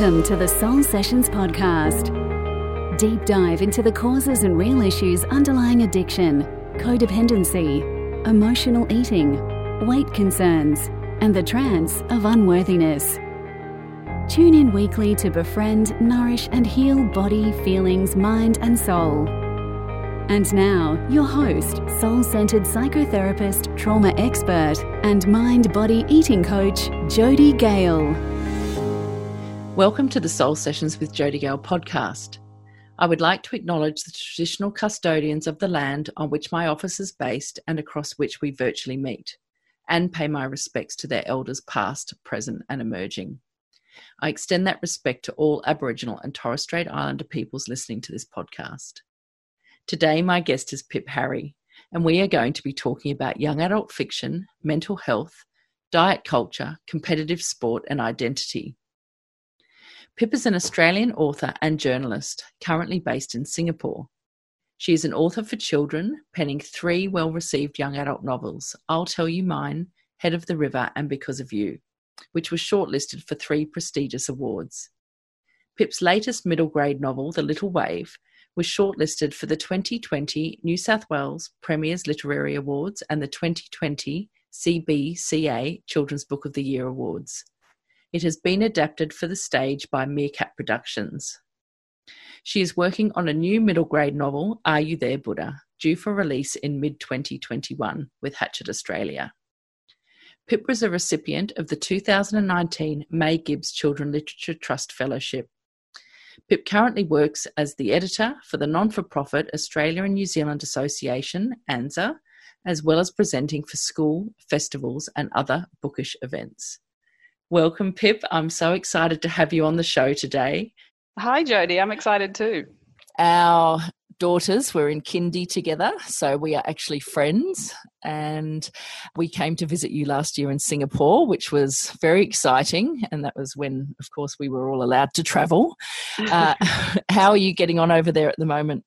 Welcome to the Soul Sessions podcast. Deep dive into the causes and real issues underlying addiction, codependency, emotional eating, weight concerns, and the trance of unworthiness. Tune in weekly to befriend, nourish, and heal body, feelings, mind, and soul. And now, your host, soul centered psychotherapist, trauma expert, and mind body eating coach, Jody Gale. Welcome to the Soul Sessions with Jody Gale podcast. I would like to acknowledge the traditional custodians of the land on which my office is based and across which we virtually meet, and pay my respects to their elders past, present, and emerging. I extend that respect to all Aboriginal and Torres Strait Islander peoples listening to this podcast. Today, my guest is Pip Harry, and we are going to be talking about young adult fiction, mental health, diet culture, competitive sport, and identity Pip is an Australian author and journalist, currently based in Singapore. She is an author for children, penning three well received young adult novels I'll Tell You Mine, Head of the River, and Because of You, which was shortlisted for three prestigious awards. Pip's latest middle grade novel, The Little Wave, was shortlisted for the 2020 New South Wales Premiers Literary Awards and the 2020 CBCA Children's Book of the Year Awards. It has been adapted for the stage by Meerkat Productions. She is working on a new middle grade novel, Are You There, Buddha, due for release in mid 2021 with Hachette Australia. Pip was a recipient of the 2019 May Gibbs Children Literature Trust Fellowship. Pip currently works as the editor for the non for profit Australia and New Zealand Association, ANZA, as well as presenting for school, festivals, and other bookish events. Welcome, Pip. I'm so excited to have you on the show today. Hi, Jody. I'm excited too. Our daughters were in kindy together, so we are actually friends. And we came to visit you last year in Singapore, which was very exciting. And that was when, of course, we were all allowed to travel. Uh, how are you getting on over there at the moment?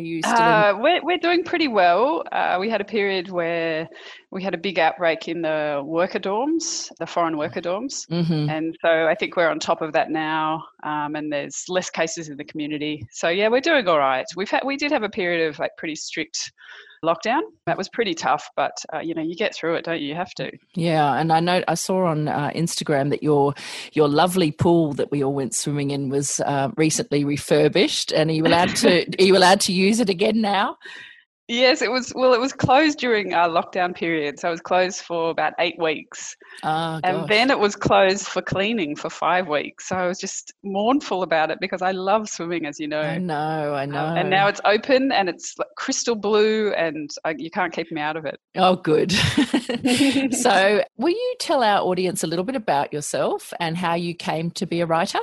Are you still uh, in- we're, we're doing pretty well. Uh, we had a period where we had a big outbreak in the worker dorms, the foreign worker dorms. Mm-hmm. And so I think we're on top of that now. Um, and there's less cases in the community. So yeah, we're doing all right. We've had, we did have a period of like pretty strict lockdown. That was pretty tough, but uh, you know, you get through it, don't you? You have to. Yeah, and I know I saw on uh, Instagram that your your lovely pool that we all went swimming in was uh, recently refurbished, and are you allowed to are you allowed to use it again now? Yes, it was. Well, it was closed during our lockdown period, so it was closed for about eight weeks, oh, and then it was closed for cleaning for five weeks. So I was just mournful about it because I love swimming, as you know. I know, I know. Um, and now it's open and it's like crystal blue, and I, you can't keep me out of it. Oh, good. so, will you tell our audience a little bit about yourself and how you came to be a writer?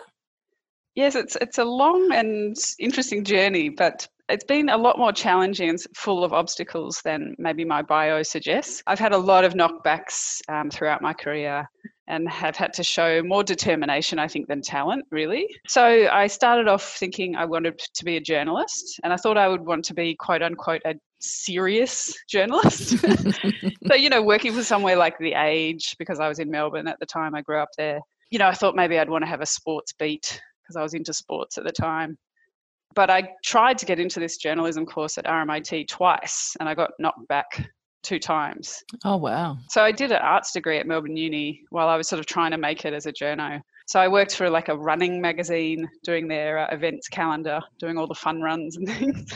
Yes, it's it's a long and interesting journey, but it's been a lot more challenging and full of obstacles than maybe my bio suggests. I've had a lot of knockbacks um, throughout my career and have had to show more determination, I think, than talent, really. So I started off thinking I wanted to be a journalist, and I thought I would want to be, quote unquote, a serious journalist. so, you know, working for somewhere like The Age, because I was in Melbourne at the time, I grew up there. You know, I thought maybe I'd want to have a sports beat because I was into sports at the time but I tried to get into this journalism course at RMIT twice and I got knocked back two times. Oh, wow. So I did an arts degree at Melbourne Uni while I was sort of trying to make it as a journo. So I worked for like a running magazine doing their uh, events calendar, doing all the fun runs and things.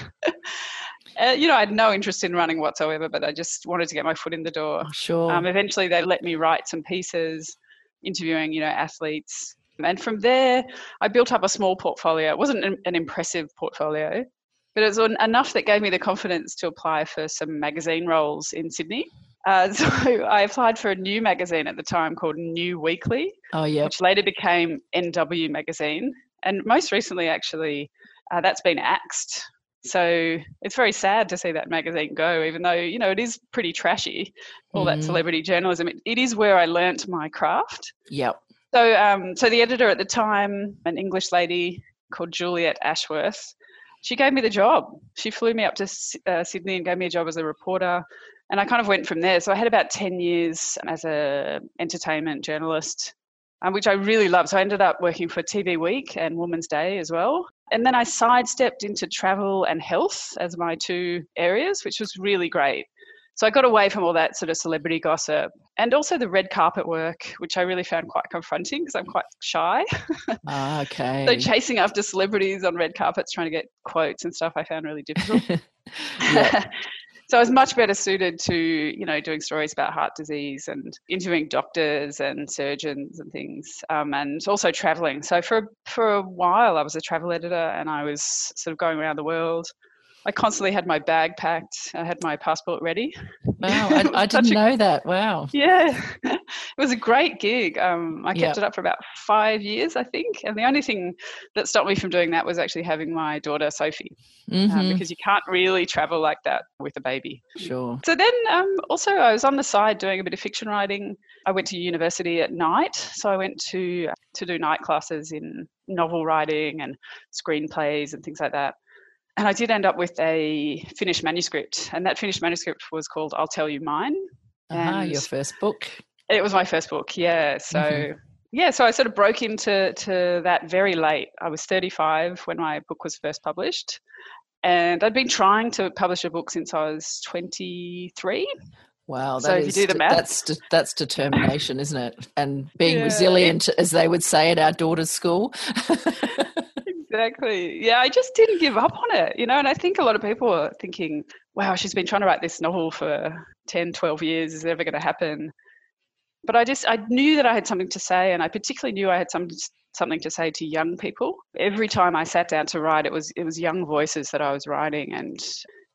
uh, you know, I had no interest in running whatsoever, but I just wanted to get my foot in the door. Sure. Um, eventually, they let me write some pieces, interviewing, you know, athletes, and from there, I built up a small portfolio. It wasn't an, an impressive portfolio, but it was enough that gave me the confidence to apply for some magazine roles in Sydney. Uh, so I applied for a new magazine at the time called New Weekly, oh, yeah, which later became NW Magazine. And most recently, actually, uh, that's been axed. So it's very sad to see that magazine go, even though, you know, it is pretty trashy, all mm. that celebrity journalism. It, it is where I learnt my craft. Yep. So, um, so the editor at the time, an English lady called Juliet Ashworth, she gave me the job. She flew me up to uh, Sydney and gave me a job as a reporter, and I kind of went from there. So I had about ten years as a entertainment journalist um, which I really loved. So I ended up working for TV Week and Woman's Day as well. And then I sidestepped into travel and health as my two areas, which was really great. So I got away from all that sort of celebrity gossip and also the red carpet work, which I really found quite confronting because I'm quite shy. Ah, okay. so chasing after celebrities on red carpets, trying to get quotes and stuff, I found really difficult. so I was much better suited to, you know, doing stories about heart disease and interviewing doctors and surgeons and things, um, and also traveling. So for for a while, I was a travel editor, and I was sort of going around the world I constantly had my bag packed. I had my passport ready. Wow, I, I didn't a, know that. Wow. Yeah, it was a great gig. Um, I kept yep. it up for about five years, I think. And the only thing that stopped me from doing that was actually having my daughter Sophie, um, mm-hmm. um, because you can't really travel like that with a baby. Sure. So then, um, also, I was on the side doing a bit of fiction writing. I went to university at night, so I went to to do night classes in novel writing and screenplays and things like that and I did end up with a finished manuscript, and that finished manuscript was called "I'll Tell You Mine." Ah, your first book. It was my first book, yeah. So mm-hmm. yeah, so I sort of broke into to that very late. I was 35 when my book was first published, and I'd been trying to publish a book since I was 23. Wow, that so is, that's that's determination, isn't it? And being yeah. resilient, as they would say at our daughter's school. exactly. Yeah, I just didn't give up on it, you know, and I think a lot of people are thinking, wow, she's been trying to write this novel for 10, 12 years. Is it ever going to happen? But I just, I knew that I had something to say, and I particularly knew I had some, something to say to young people. Every time I sat down to write, it was, it was young voices that I was writing, and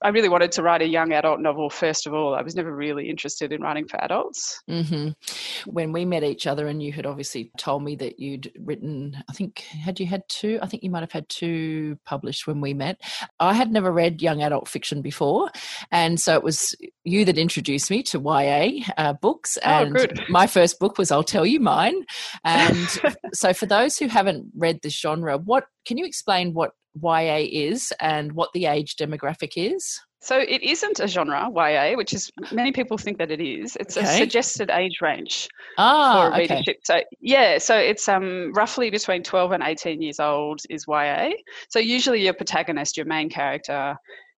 I really wanted to write a young adult novel first of all. I was never really interested in writing for adults. Mm-hmm. When we met each other, and you had obviously told me that you'd written, I think, had you had two? I think you might have had two published when we met. I had never read young adult fiction before. And so it was you that introduced me to YA uh, books. Oh, and oh, my first book was I'll Tell You Mine. And so for those who haven't read this genre, what can you explain what YA is and what the age demographic is? So it isn't a genre, YA, which is many people think that it is. It's okay. a suggested age range ah, for readership. Okay. So yeah, so it's um, roughly between 12 and 18 years old is YA. So usually your protagonist, your main character,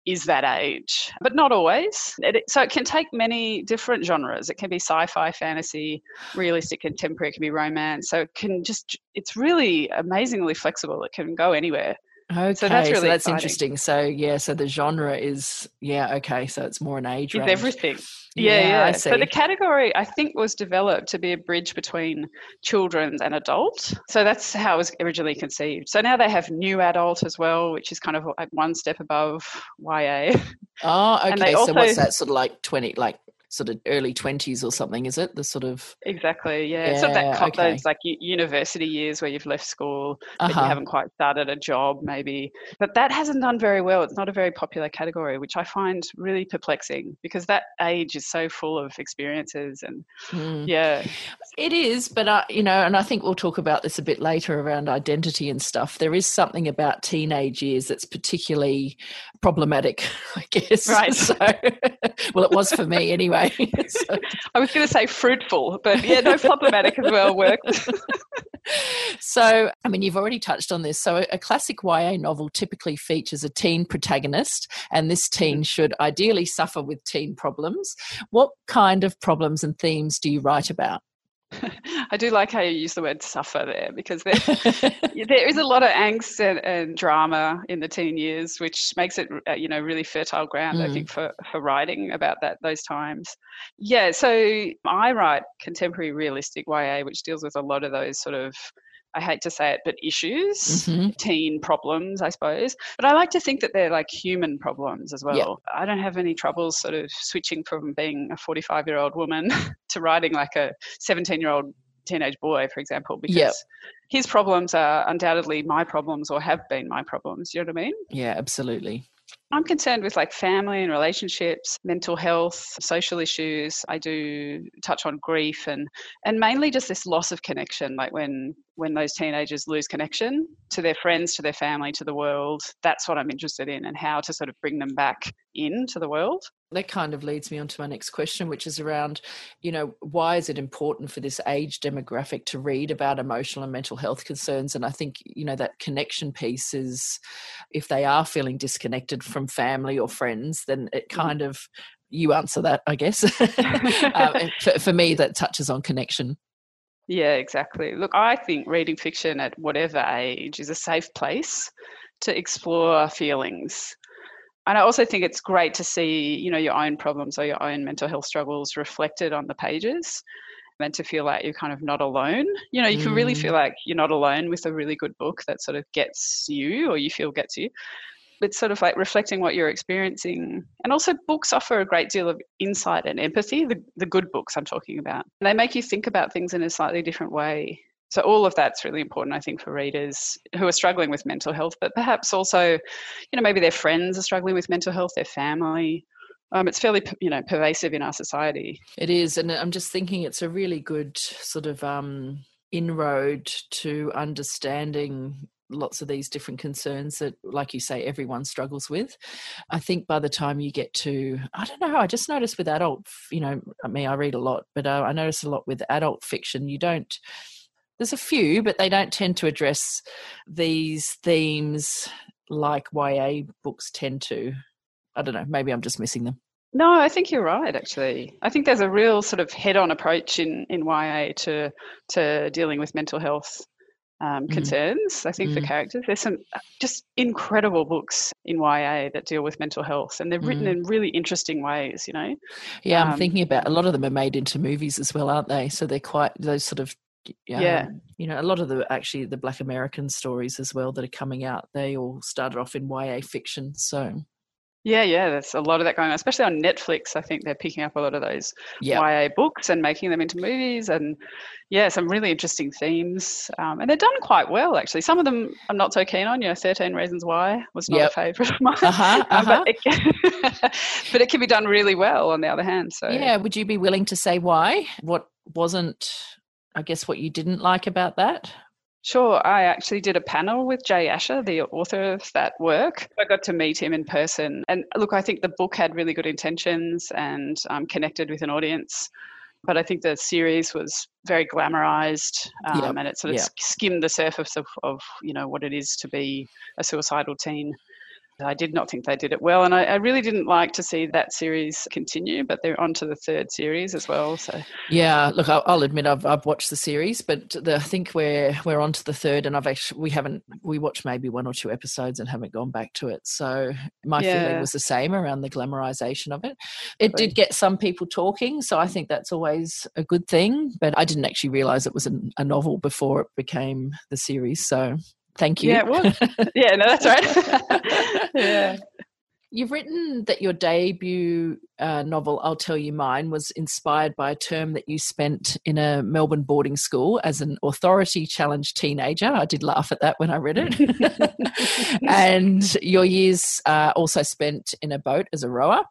is that age, but not always. It, so it can take many different genres. It can be sci-fi, fantasy, realistic, contemporary. It can be romance. So it can just. It's really amazingly flexible. It can go anywhere. Okay, so that's really so that's interesting. So yeah, so the genre is yeah okay. So it's more an age it's range. everything. Yeah, yeah. yeah. So the category I think was developed to be a bridge between children and adult. So that's how it was originally conceived. So now they have new adult as well, which is kind of like one step above YA. Oh, okay. Also, so what's that sort of like twenty like sort of early 20s or something is it? The sort of exactly yeah, yeah sort of that okay. those like university years where you've left school but uh-huh. you haven't quite started a job maybe. But that hasn't done very well. It's not a very popular category which i find really perplexing because that age is so full of experiences and mm. yeah. It is but uh, you know and i think we'll talk about this a bit later around identity and stuff. There is something about teenage years that's particularly problematic i guess. Right. So well it was for me anyway anyway. so. I was going to say fruitful, but yeah, no, problematic as well works. so, I mean, you've already touched on this. So, a classic YA novel typically features a teen protagonist, and this teen mm-hmm. should ideally suffer with teen problems. What kind of problems and themes do you write about? I do like how you use the word suffer there because there, there is a lot of angst and, and, drama in the teen years, which makes it uh, you know really fertile ground, mm. I think, for for writing about that those times. Yeah, so I write contemporary realistic YA, which deals with a lot of those sort of I hate to say it, but issues, mm-hmm. teen problems, I suppose. But I like to think that they're like human problems as well. Yep. I don't have any troubles sort of switching from being a 45 year old woman to writing like a 17 year old teenage boy, for example, because yep. his problems are undoubtedly my problems or have been my problems. You know what I mean? Yeah, absolutely. I'm concerned with like family and relationships, mental health, social issues. I do touch on grief and and mainly just this loss of connection, like when when those teenagers lose connection to their friends, to their family, to the world. That's what I'm interested in, and how to sort of bring them back into the world. That kind of leads me on to my next question, which is around, you know, why is it important for this age demographic to read about emotional and mental health concerns? And I think, you know, that connection piece is if they are feeling disconnected from family or friends, then it mm-hmm. kind of you answer that, I guess. um, for, for me, that touches on connection. Yeah, exactly. Look, I think reading fiction at whatever age is a safe place to explore feelings. And I also think it's great to see, you know, your own problems or your own mental health struggles reflected on the pages and to feel like you're kind of not alone. You know, you can really feel mm. like you're not alone with a really good book that sort of gets you or you feel gets you it's sort of like reflecting what you're experiencing. And also, books offer a great deal of insight and empathy, the, the good books I'm talking about. They make you think about things in a slightly different way. So, all of that's really important, I think, for readers who are struggling with mental health, but perhaps also, you know, maybe their friends are struggling with mental health, their family. Um, it's fairly, you know, pervasive in our society. It is, and I'm just thinking it's a really good sort of um, inroad to understanding lots of these different concerns that like you say everyone struggles with. I think by the time you get to i don't know i just noticed with adult you know i mean i read a lot but uh, i notice a lot with adult fiction you don't there's a few but they don't tend to address these themes like ya books tend to. I don't know maybe i'm just missing them. No, I think you're right. Actually, I think there's a real sort of head-on approach in in YA to to dealing with mental health um, mm. concerns, I think, mm. for characters. There's some uh, just incredible books in YA that deal with mental health, and they're written mm. in really interesting ways, you know? Yeah, I'm um, thinking about a lot of them are made into movies as well, aren't they? So they're quite those sort of. Um, yeah, you know, a lot of the actually the Black American stories as well that are coming out. They all started off in YA fiction, so yeah, yeah, there's a lot of that going on, especially on Netflix. I think they're picking up a lot of those yep. YA books and making them into movies, and yeah, some really interesting themes. Um, and they're done quite well, actually. Some of them I'm not so keen on. You know, 13 Reasons Why was not yep. a favourite of mine, uh-huh, uh-huh. but, it can, but it can be done really well. On the other hand, so yeah, would you be willing to say why? What wasn't, I guess, what you didn't like about that? Sure. I actually did a panel with Jay Asher, the author of that work. I got to meet him in person. And look, I think the book had really good intentions and um, connected with an audience. But I think the series was very glamorized um, yep. and it sort of yep. skimmed the surface of, of, you know, what it is to be a suicidal teen. I did not think they did it well, and I, I, really didn't like to see that series continue. But they're on to the third series as well. So yeah, look, I'll, I'll admit I've, I've watched the series, but the, I think we're we're on to the third, and I've actually we haven't we watched maybe one or two episodes and haven't gone back to it. So my yeah. feeling was the same around the glamorization of it. It did get some people talking, so I think that's always a good thing. But I didn't actually realize it was a, a novel before it became the series. So Thank you. Yeah, it was. yeah, no, that's right. yeah. You've written that your debut uh, novel, I'll Tell You Mine, was inspired by a term that you spent in a Melbourne boarding school as an authority challenged teenager. I did laugh at that when I read it. and your years uh, also spent in a boat as a rower,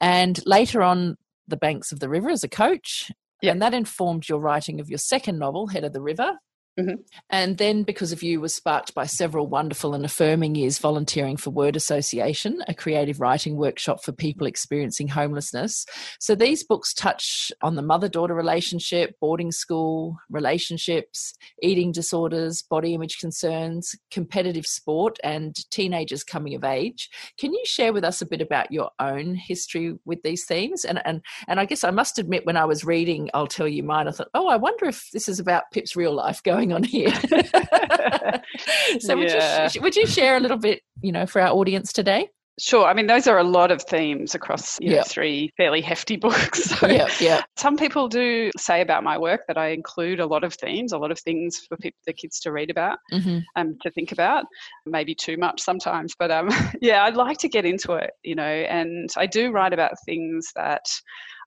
and later on the banks of the river as a coach. Yep. And that informed your writing of your second novel, Head of the River, Mm-hmm. And then, because of you, was sparked by several wonderful and affirming years volunteering for Word Association, a creative writing workshop for people experiencing homelessness. So, these books touch on the mother daughter relationship, boarding school, relationships, eating disorders, body image concerns, competitive sport, and teenagers coming of age. Can you share with us a bit about your own history with these themes? And, and, and I guess I must admit, when I was reading I'll Tell You Mine, I thought, oh, I wonder if this is about Pip's real life going going on here. so yeah. would you would you share a little bit, you know, for our audience today? Sure. I mean, those are a lot of themes across you know, three fairly hefty books. So yeah, yeah. Some people do say about my work that I include a lot of themes, a lot of things for people, the kids to read about, mm-hmm. um, to think about. Maybe too much sometimes, but um, yeah, I'd like to get into it, you know. And I do write about things that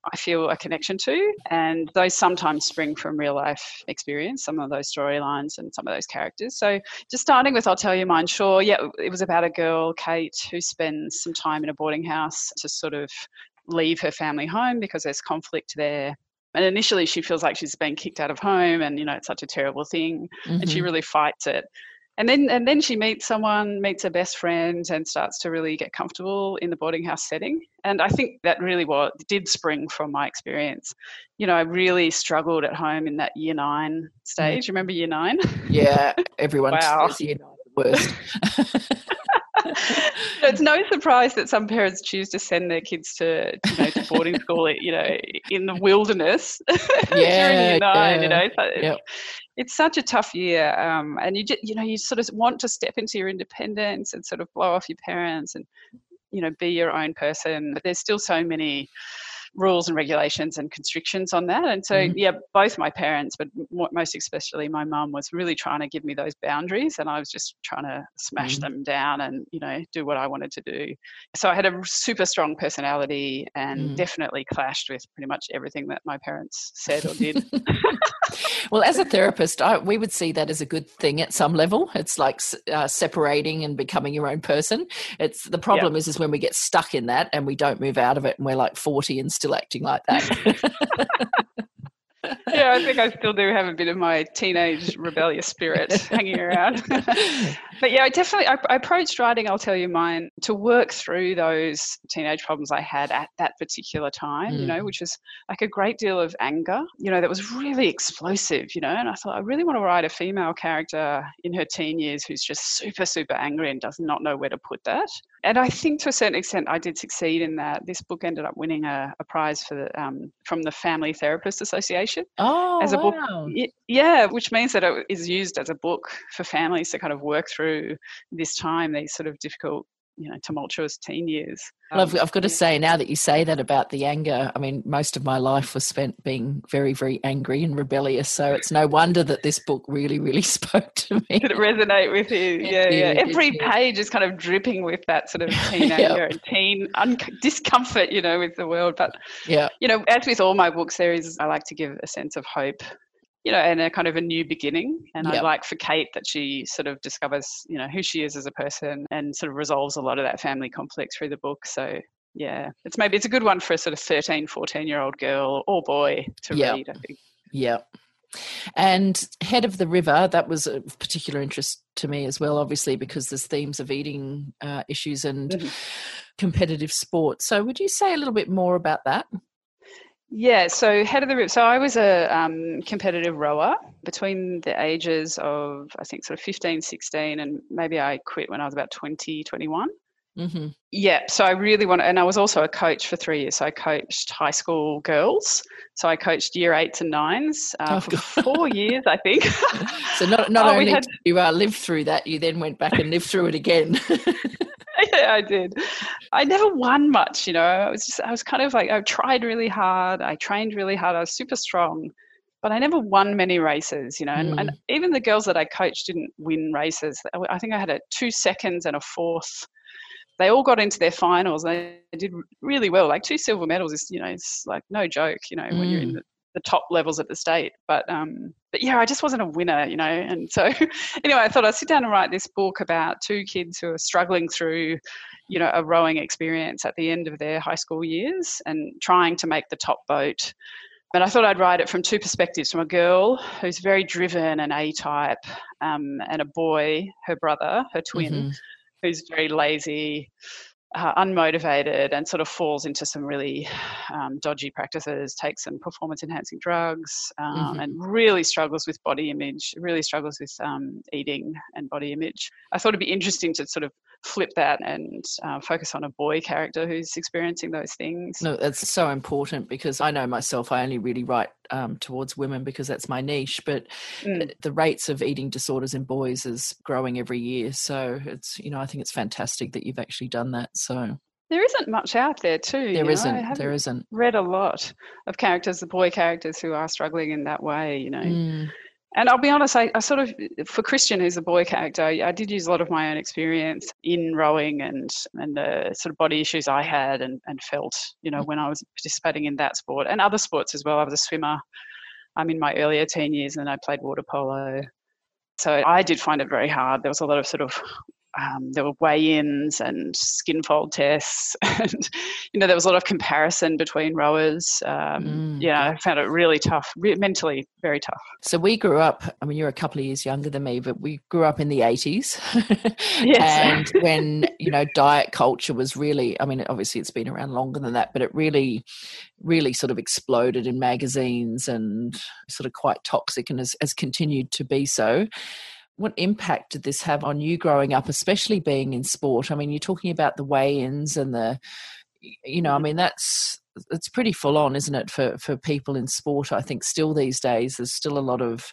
I feel a connection to. And those sometimes spring from real life experience, some of those storylines and some of those characters. So just starting with I'll Tell You Mine, sure. Yeah, it was about a girl, Kate, who spends some time in a boarding house to sort of leave her family home because there's conflict there And initially, she feels like she's been kicked out of home, and you know it's such a terrible thing, mm-hmm. and she mm-hmm. really fights it. And then, and then she meets someone, meets her best friend, and starts to really get comfortable in the boarding house setting. And I think that really what did spring from my experience. You know, I really struggled at home in that year nine stage. Mm-hmm. Remember year nine? Yeah, everyone wow. year nine the worst. so it's no surprise that some parents choose to send their kids to, you know, to boarding school, you know, in the wilderness yeah, during year nine. Yeah. You know, so yep. It's such a tough year, um, and you just, you know, you sort of want to step into your independence and sort of blow off your parents and, you know, be your own person. But there's still so many rules and regulations and constrictions on that. And so, mm-hmm. yeah, both my parents, but most especially my mum, was really trying to give me those boundaries, and I was just trying to smash mm-hmm. them down and you know do what I wanted to do. So I had a super strong personality and mm-hmm. definitely clashed with pretty much everything that my parents said or did. well, as a therapist, I, we would see that as a good thing at some level. It's like uh, separating and becoming your own person. It's the problem yep. is is when we get stuck in that and we don't move out of it, and we're like forty and still acting like that. yeah, I think I still do have a bit of my teenage rebellious spirit hanging around. but yeah, I definitely I, I, approached writing. I'll tell you mine to work through those teenage problems I had at that particular time. Mm. You know, mm. which was like a great deal of anger. You know, that was really explosive. You know, and I thought I really want to write a female character in her teen years who's just super super angry and does not know where to put that and I think to a certain extent I did succeed in that. This book ended up winning a, a prize for the, um, from the Family Therapist Association. Oh, as a wow. book, yeah, which means that it is used as a book for families to kind of work through this time, these sort of difficult you know tumultuous teen years. Well, I've, um, I've, got to say now that you say that about the anger, I mean, most of my life was spent being very, very angry and rebellious. So it's no wonder that this book really, really spoke to me. Did it resonate with you? yeah, yeah. Every page is kind of dripping with that sort of teen yep. anger and teen un- discomfort, you know, with the world. But yeah, you know, as with all my books, there is I like to give a sense of hope you know, and a kind of a new beginning. And yep. I like for Kate that she sort of discovers, you know, who she is as a person and sort of resolves a lot of that family conflict through the book. So yeah, it's maybe it's a good one for a sort of 13, 14 year old girl or boy to yep. read, I think. Yeah. And Head of the River, that was a particular interest to me as well, obviously, because there's themes of eating uh, issues and mm-hmm. competitive sport. So, would you say a little bit more about that? Yeah, so head of the rip. So I was a um, competitive rower between the ages of, I think, sort of 15, 16, and maybe I quit when I was about 20, 21. Mm-hmm. Yeah, so I really want and I was also a coach for three years. So I coached high school girls. So I coached year eights and nines uh, oh, for four years, I think. so not not oh, only had, did you uh, live through that, you then went back and lived through it again. yeah, I did. I never won much, you know. I was just, I was kind of like, I tried really hard. I trained really hard. I was super strong, but I never won many races, you know. And, mm. and even the girls that I coached didn't win races. I think I had a two seconds and a fourth. They all got into their finals. They did really well. Like two silver medals is, you know, it's like no joke, you know, mm. when you're in mm. the, the top levels at the state. But um, but yeah, I just wasn't a winner, you know. And so anyway, I thought I'd sit down and write this book about two kids who are struggling through, you know, a rowing experience at the end of their high school years and trying to make the top boat. But I thought I'd write it from two perspectives from a girl who's very driven and A type, um, and a boy, her brother, her twin, mm-hmm. who's very lazy, uh, unmotivated and sort of falls into some really um, dodgy practices, takes some performance enhancing drugs, um, mm-hmm. and really struggles with body image, really struggles with um, eating and body image. I thought it'd be interesting to sort of flip that and uh, focus on a boy character who's experiencing those things. No, that's so important because I know myself, I only really write um, towards women because that's my niche, but mm. the rates of eating disorders in boys is growing every year. So it's, you know, I think it's fantastic that you've actually done that. So there isn't much out there too. There not There isn't. Read a lot of characters, the boy characters who are struggling in that way. You know, mm. And I'll be honest, I, I, sort of, for Christian, who's a boy character, I, I, did use a lot of my own experience in rowing and and the sort of body issues I had and, and felt, you know, when I was participating in that sport and other sports as well. I was a swimmer. I'm in my earlier teen years and I played water polo. So I did find it very hard. There was a lot of sort of um, there were weigh-ins and skin fold tests, and you know there was a lot of comparison between rowers. Um, mm, yeah, I found it really tough, re- mentally very tough. So we grew up. I mean, you're a couple of years younger than me, but we grew up in the 80s, yes. and when you know diet culture was really. I mean, obviously it's been around longer than that, but it really, really sort of exploded in magazines and sort of quite toxic, and has, has continued to be so what impact did this have on you growing up, especially being in sport? I mean, you're talking about the weigh-ins and the, you know, I mm-hmm. mean, that's it's pretty full on, isn't it, for for people in sport? I think still these days there's still a lot of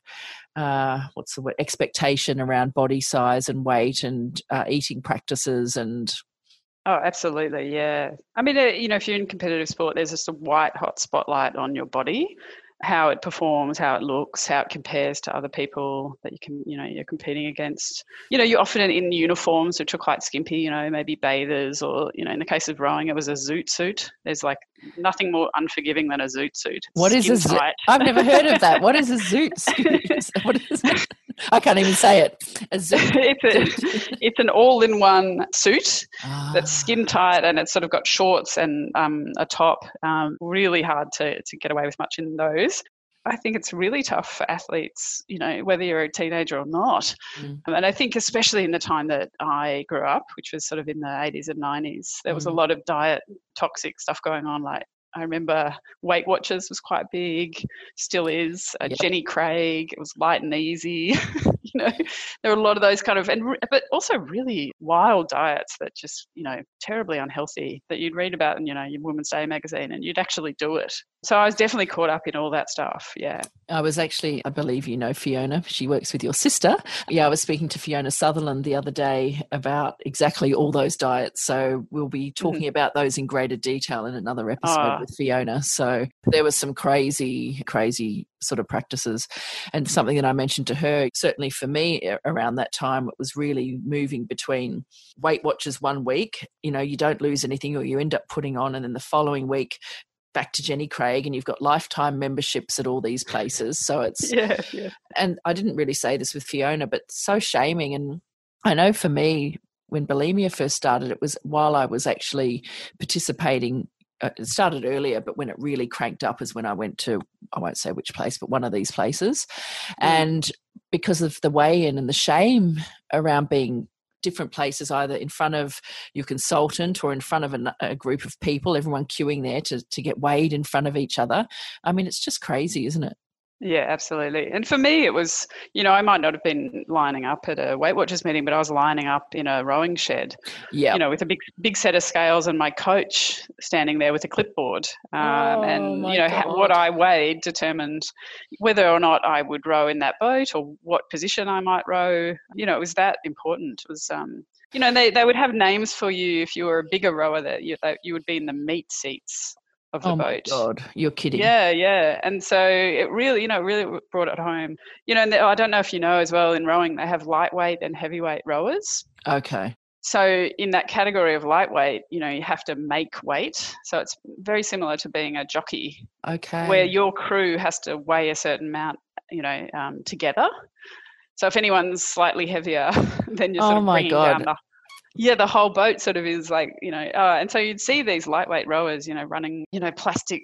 uh, what's the word expectation around body size and weight and uh, eating practices and. Oh, absolutely, yeah. I mean, uh, you know, if you're in competitive sport, there's just a white hot spotlight on your body how it performs, how it looks, how it compares to other people that you can, you know, you're competing against. You know, you're often in uniforms which are quite skimpy. You know, maybe bathers, or you know, in the case of rowing, it was a zoot suit. There's like nothing more unforgiving than a zoot suit. What is a zoot? I've never heard of that. What is a zoot suit? what is? I can't even say it. it's, a, it's an all-in-one suit ah. that's skin tight and it's sort of got shorts and um, a top. Um, really hard to, to get away with much in those. I think it's really tough for athletes, you know, whether you're a teenager or not. Mm. And I think, especially in the time that I grew up, which was sort of in the 80s and 90s, there was mm. a lot of diet toxic stuff going on, like I remember Weight Watchers was quite big, still is. Uh, yep. Jenny Craig, it was Lite n' Easy. you know, there were a lot of those kind of, and but also really wild diets that just you know terribly unhealthy that you'd read about in you know your Women's Day magazine, and you'd actually do it. So I was definitely caught up in all that stuff. Yeah. I was actually, I believe you know Fiona. She works with your sister. Yeah, I was speaking to Fiona Sutherland the other day about exactly all those diets. So we'll be talking mm-hmm. about those in greater detail in another episode oh. With Fiona. So there was some crazy, crazy sort of practices. And something that I mentioned to her, certainly for me around that time, it was really moving between Weight Watchers one week, you know, you don't lose anything or you end up putting on, and then the following week, back to Jenny Craig and you've got lifetime memberships at all these places. So it's yeah, yeah. And I didn't really say this with Fiona, but so shaming. And I know for me, when bulimia first started, it was while I was actually participating. Uh, it started earlier, but when it really cranked up is when I went to, I won't say which place, but one of these places. Mm. And because of the weigh in and the shame around being different places, either in front of your consultant or in front of a, a, group of people, everyone queuing there to, to get weighed in front of each other. I mean, it's just crazy, isn't it? Yeah, absolutely. And for me, it was, you know, I might not have been lining up at a Weight Watchers meeting, but I was lining up in a rowing shed, yeah, you know, with a big, big set of scales and my coach standing there with a clipboard. Um, oh, and, you know, God. what I weighed determined whether or not I would row in that boat or what position I might row. You know, it was that important. It was, um, you know, they, they would have names for you if you were a bigger rower that you, that you would be in the meat seats of the oh boat. God, you're kidding. Yeah, yeah. And so it really, you know, really brought it home. You know, and I don't know if you know as well in rowing, they have lightweight and heavyweight rowers. Okay. So in that category of lightweight, you know, you have to make weight. So it's very similar to being a jockey. Okay. Where your crew has to weigh a certain amount, you know, um, together. So if anyone's slightly heavier, then you're sort oh of bringing God. down the yeah, the whole boat sort of is like, you know, uh, and so you'd see these lightweight rowers, you know, running, you know, plastic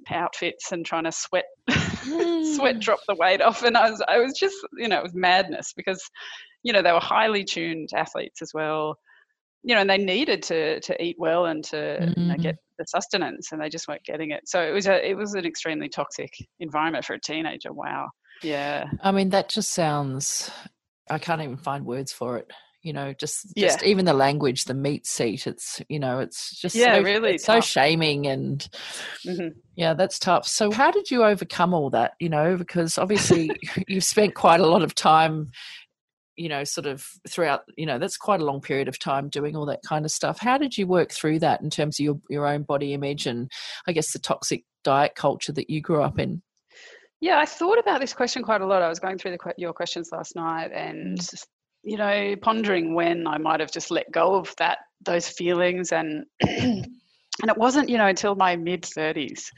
outfits and trying to sweat, sweat drop the weight off. And I was, I was just, you know, it was madness because, you know, they were highly tuned athletes as well, you know, and they needed to to eat well and to mm. you know, get mm. the sustenance, and they just weren't getting it. So it was a, it was an extremely toxic environment for a teenager. Wow. Yeah. I mean, that just sounds. I can't even find words for it you know just just yeah. even the language the meat seat it's you know it's just yeah so, really so shaming and mm-hmm. yeah that's tough so how did you overcome all that you know because obviously you've spent quite a lot of time you know sort of throughout you know that's quite a long period of time doing all that kind of stuff how did you work through that in terms of your, your own body image and i guess the toxic diet culture that you grew up in yeah, I thought about this question quite a lot. I was going through the, your questions last night and mm you know, pondering when I might have just let go of that those feelings and and it wasn't, you know, until my mid thirties,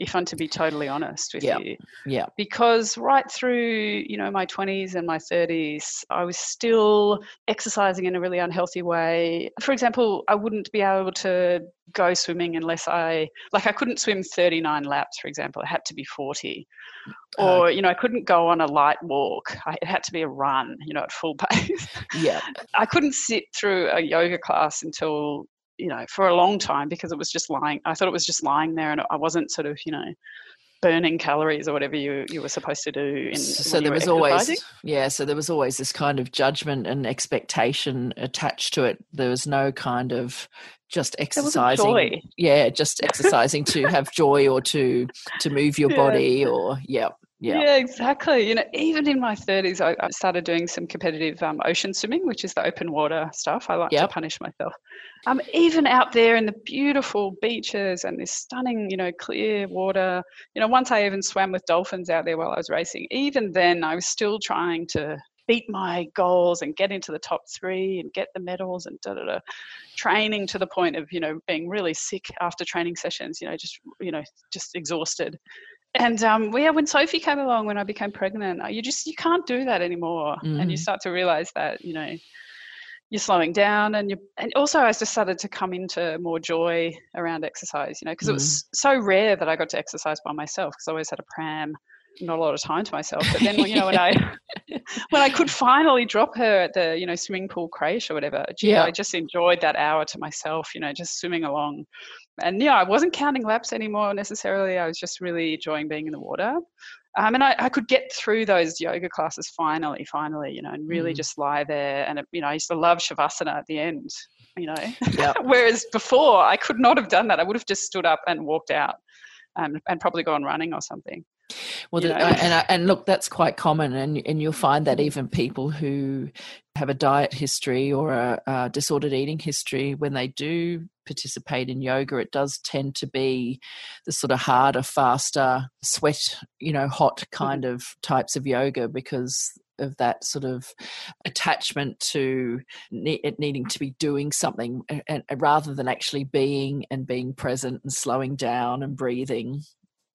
if I'm to be totally honest with Yeah. you. Yeah. Because right through, you know, my 20s and my 30s, I was still exercising in a really unhealthy way. For example, I wouldn't be able to go swimming unless I, like, I couldn't swim 39 laps, for example. It had to be 40. Uh, Or, you know, I couldn't go on a light walk. I, it had to be a run, you know, at full pace. Yeah. I couldn't sit through a yoga class until you know for a long time because it was just lying. I thought it was just lying there, and I wasn't sort of you know burning calories or whatever you you were supposed to do. In, so there was always yeah so there was always this kind of judgment and expectation attached to it there was no kind of just exercising yeah just exercising to have joy or to to move your Yeah. body or yeah yeah Yeah, exactly. You know, even in my 30s, I, I started doing some competitive um, ocean swimming, which is the open water stuff. I like Yep. to punish myself. Um, even out there in the beautiful beaches and this stunning, you know, clear water. You know, once I even swam with dolphins out there while I was racing. Even then, I was still trying to beat my goals and get into the top three and get the medals and da da da. Training to the point of you know being really sick after training sessions. You know, just you know just exhausted. And um, yeah, when Sophie came along, when I became pregnant, you just you can't do that anymore, and you Mhm. start to realize that you know you're slowing down, and you and also I just started to come into more joy around exercise, you know, because it was so rare that I got to exercise by myself because I always had a pram, not a lot of time to myself. But then you know when I when I could finally drop her at the you know swimming pool crash or whatever, gee, Yeah. I just enjoyed that hour to myself, you know, just swimming along and yeah, I wasn't counting laps anymore necessarily. I was just really enjoying being in the water. Um, and I, I could get through those yoga classes finally, finally, you know, and really Mm. just lie there. And, it, you know, I used to love Shavasana at the end, you know, yeah whereas before I could not have done that. I would have just stood up and walked out um, and probably gone running or something. Well, you know? and and look, that's quite common, and and you'll find that even people who have a diet history or a, a disordered eating history, when they do participate in yoga, it does tend to be the sort of harder, faster, sweat, you know, hot kind of types of yoga because of that sort of attachment to ne- it needing to be doing something and, and rather than actually being and being present and slowing down and breathing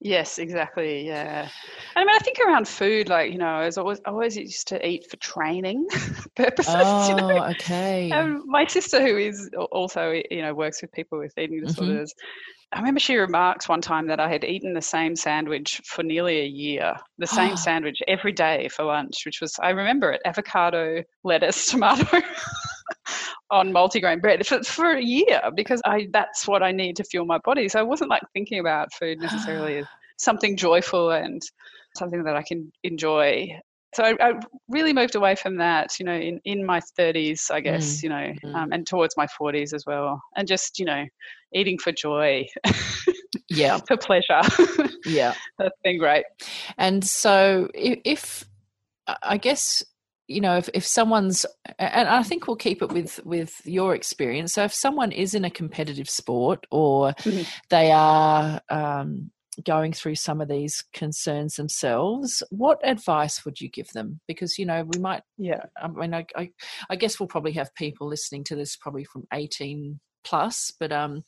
Yes, exactly. Yeah. And I mean, I think around food, like, you know, I was always, always used to eat for training purposes, you know. Oh, okay. Um, my sister, who is also, you know, works with people with eating Mhm. disorders, I remember she remarked one time that I had eaten the same sandwich for nearly a year, the same sandwich every day for lunch, which was, I remember it, avocado, lettuce, tomato on multigrain bread for, for a year because I that's what I need to fuel my body. So I wasn't like thinking about food necessarily as something joyful and something that I can enjoy. So I, I really moved away from that, you know, in, in my 30s, I guess, you know, mm. um, and towards my 40s as well. And just, you know, eating for joy, yeah, for pleasure. yeah. That's been great. And so, if, if I guess you know, if, if someone's, and I think we'll keep it with with your experience. So, if someone is in a competitive sport or Mhm. they are um, going through some of these concerns themselves, what advice would you give them? Because you know, we might Yeah. I mean, I, I, I guess we'll probably have people listening to this probably from 18 plus, but um,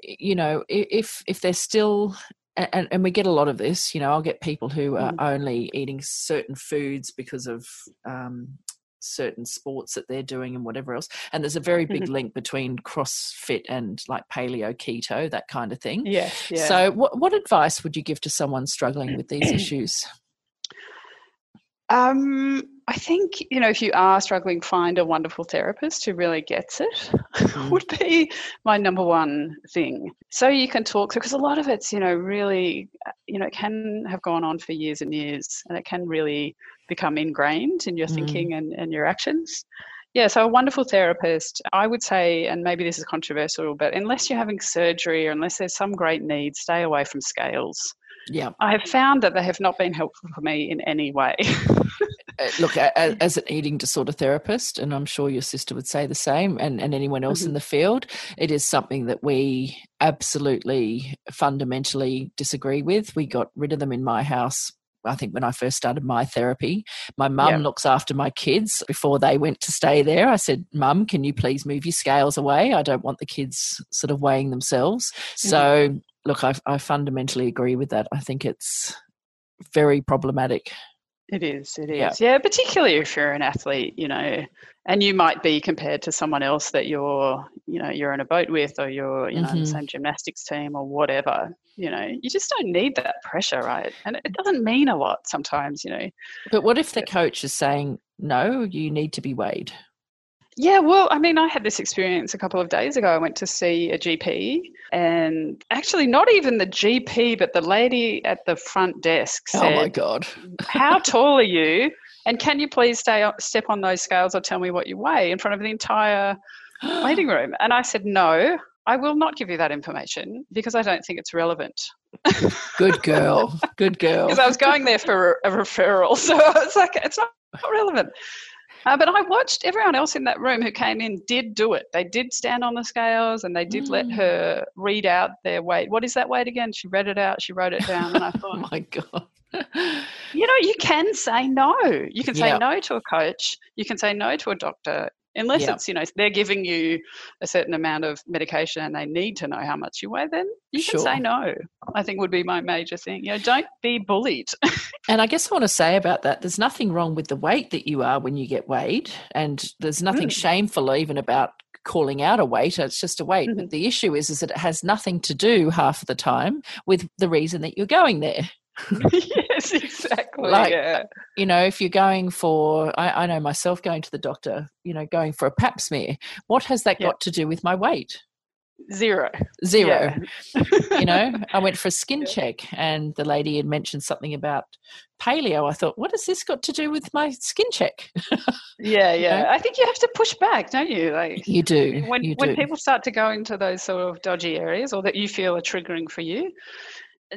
you know, if if they're still and, and we get a lot of this, you know, I'll get people who are only eating certain foods because of um, certain sports that they're doing and whatever else. And there's a very big link between CrossFit and like paleo, keto, that kind of thing. Yes. Yeah. So, what what advice would you give to someone struggling with these issues? Um, I think you know if you are struggling, find a wonderful therapist who really gets it. Mm. would be my number one thing. So you can talk through because a lot of it's you know really uh, you know it can have gone on for years and years, and it can really become ingrained in your Mm. thinking and, and your actions. Yeah, so a wonderful therapist, I would say, and maybe this is controversial, but unless you're having surgery or unless there's some great need, stay away from scales. Yeah. I have found that they have not been helpful for me in any way. Uh, look as an eating disorder therapist and i'm sure your sister would say the same and, and anyone else in the field it is something that we absolutely fundamentally disagree with we got rid of them in my house I think when I first started my therapy, my mum Yeah. looks after my kids before they went to stay there. I said, Mum, can you please move your scales away? I don't want the kids sort of weighing themselves. So look, I, I fundamentally agree with that. I think it's very problematic. It is. It is. Yeah. Yeah. particularly if you're an athlete, you know, and you might be compared to someone else that you're, you know, you're in a boat with, or you're, you know, in the mm-hmm. same gymnastics team, or whatever. You know, you just don't need that pressure, right? And it doesn't mean a lot sometimes. You know. But what if the coach is saying, no, you need to be weighed? Yeah, well, I mean, I had this experience a couple of days ago. I went to see a GP, and actually, not even the GP, but the lady at the front desk said, oh my God. How tall are you? And can you please stay step on those scales or tell me what you weigh in front of the entire waiting room? And I said, No, I will not give you that information because I don't think it's relevant. Good girl. Good girl. Because I was going there for a referral. So it's like, it's not, not relevant. Uh, but I watched everyone else in that room who came in did do it. They did stand on the scales and they did let Mm. her read out their weight. What is that weight again? She read it out, she wrote it down. And I Oh thought, my God. you know, you can say no. You can say Yeah. no to a coach. You can say no to a doctor. Unless Yeah. it's, you know, they're giving you a certain amount of medication and they need to know how much you weigh, then you can say no. I think would be my major thing. You know, don't be bullied. And I guess I want to say about that there's nothing wrong with the weight that you are when you get weighed. And there's nothing Mm. shameful even about calling out a weight. It's just a weight. Mm-hmm. But the issue is, is that it has nothing to do half of the time with the reason that you're going there. yes, exactly. Like, yeah. You know, if you're going for, I, I know myself going to the doctor, you know, going for a pap smear, what has that Yeah. got to do with my weight? Zero. Zero. Yeah. you know i went for a skin Yeah. check and the lady had mentioned something about paleo i thought what has this got to do with my skin check Yeah, You yeah. know? I think you have to push back, don't you? Like you do when you when do people start to go into those sort of dodgy areas or that you feel are triggering for you,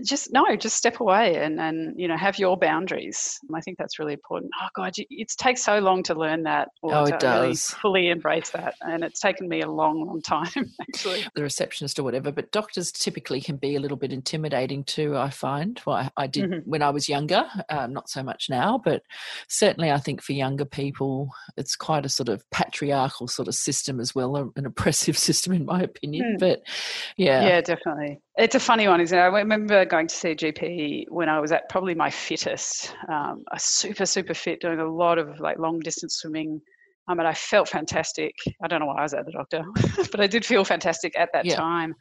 just no, just step away and and you know have your boundaries. I think that's really important. Oh God, it takes so long to learn that or Oh, it to really fully embrace that, and it's taken me a long, long time actually. the receptionist or whatever but doctors typically can be a little bit intimidating too i find well i, I did Mhm. when i was younger um, not so much now but certainly i think for younger people it's quite a sort of patriarchal sort of system as well an oppressive system in my opinion Mm. but yeah Yeah, definitely. It's a funny one, isn't it? I remember going to see a GP when I was at probably my fittest, um, a super, super fit, doing a lot of like long distance swimming. Um, and I felt fantastic. I don't know why I was at the doctor, but I did feel fantastic at that Yeah. time.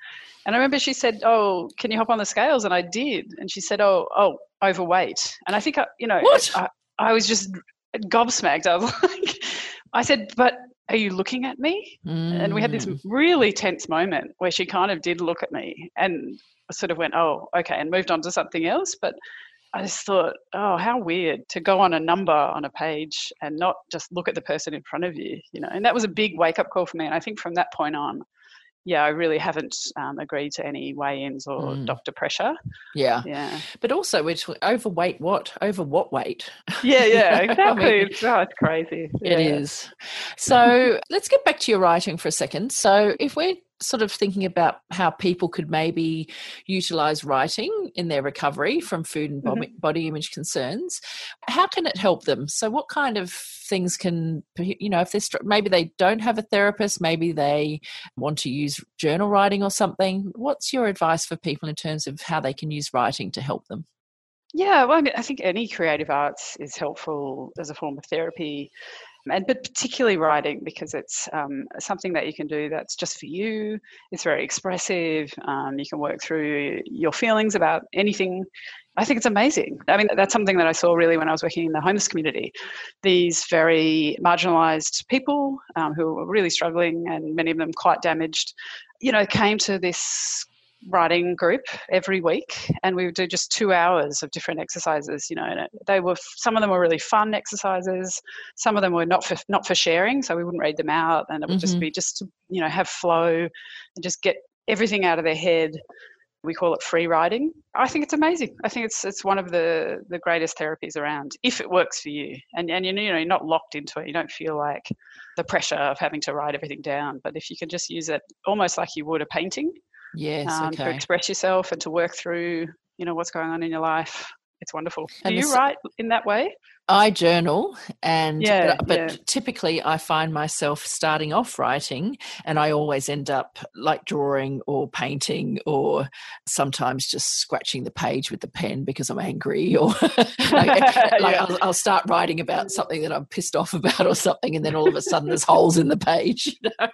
And I remember she said, "Oh, can you hop on the scales?" And I did. And she said, "Oh, oh, overweight." And I think I, you know, What? I, I was just gobsmacked. I was like, I said, "But are you looking at me?" And we had this Mm. really tense moment where she kind of did look at me and sort of went, oh, okay, and moved on to something else. But I just thought, oh, how weird to go on a number on a page and not just look at the person in front of you, you know. And that was a big wake up call for me. And I think from that point on, yeah, I really haven't um, agreed to any weigh-ins or Mm. doctor pressure. yeah Yeah, but also we're overweight what over what weight yeah, yeah, I exactly. mean, it's, oh, it's crazy. It Yeah. is. So let's get back to your writing for a second. So, if we're sort of thinking about how people could maybe utilize writing in their recovery from food and mm-hmm. body, body image concerns, how can it help them? So, what kind of things can, you know, if they're maybe they don't have a therapist, maybe they want to use journal writing or something. What's your advice for people in terms of how they can use writing to help them? Yeah, well, I mean, I think any creative arts is helpful as a form of therapy, and but particularly writing because it's um, something that you can do that's just for you. It's very expressive. Um, you can work through your feelings about anything. I think it's amazing. I mean, that's something that I saw really when I was working in the homeless community. These very marginalised people um, who were really struggling, and many of them quite damaged, you know, came to this writing group every week and we would do just two hours of different exercises you know and it, they were some of them were really fun exercises some of them were not for not for sharing so we wouldn't read them out and it would just Mhm. be just to you know have flow and just get everything out of their head. We call it free writing. I think it's amazing. I think it's it's one of the the greatest therapies around if it works for you. And and you know you're not locked into it. You don't feel like the pressure of having to write everything down but if you can just use it almost like you would a painting Yes, um, to express yourself and to work through you know what's going on in your life. It's wonderful. Do you write in that way I journal, and Yeah, but, but yeah. typically I find myself starting off writing, and I always end up like drawing or painting, or sometimes just scratching the page with the pen because I'm angry, or like, like Yeah. I'll, I'll start writing about something that I'm pissed off about or something, and then all of a sudden there's holes in the page. You know?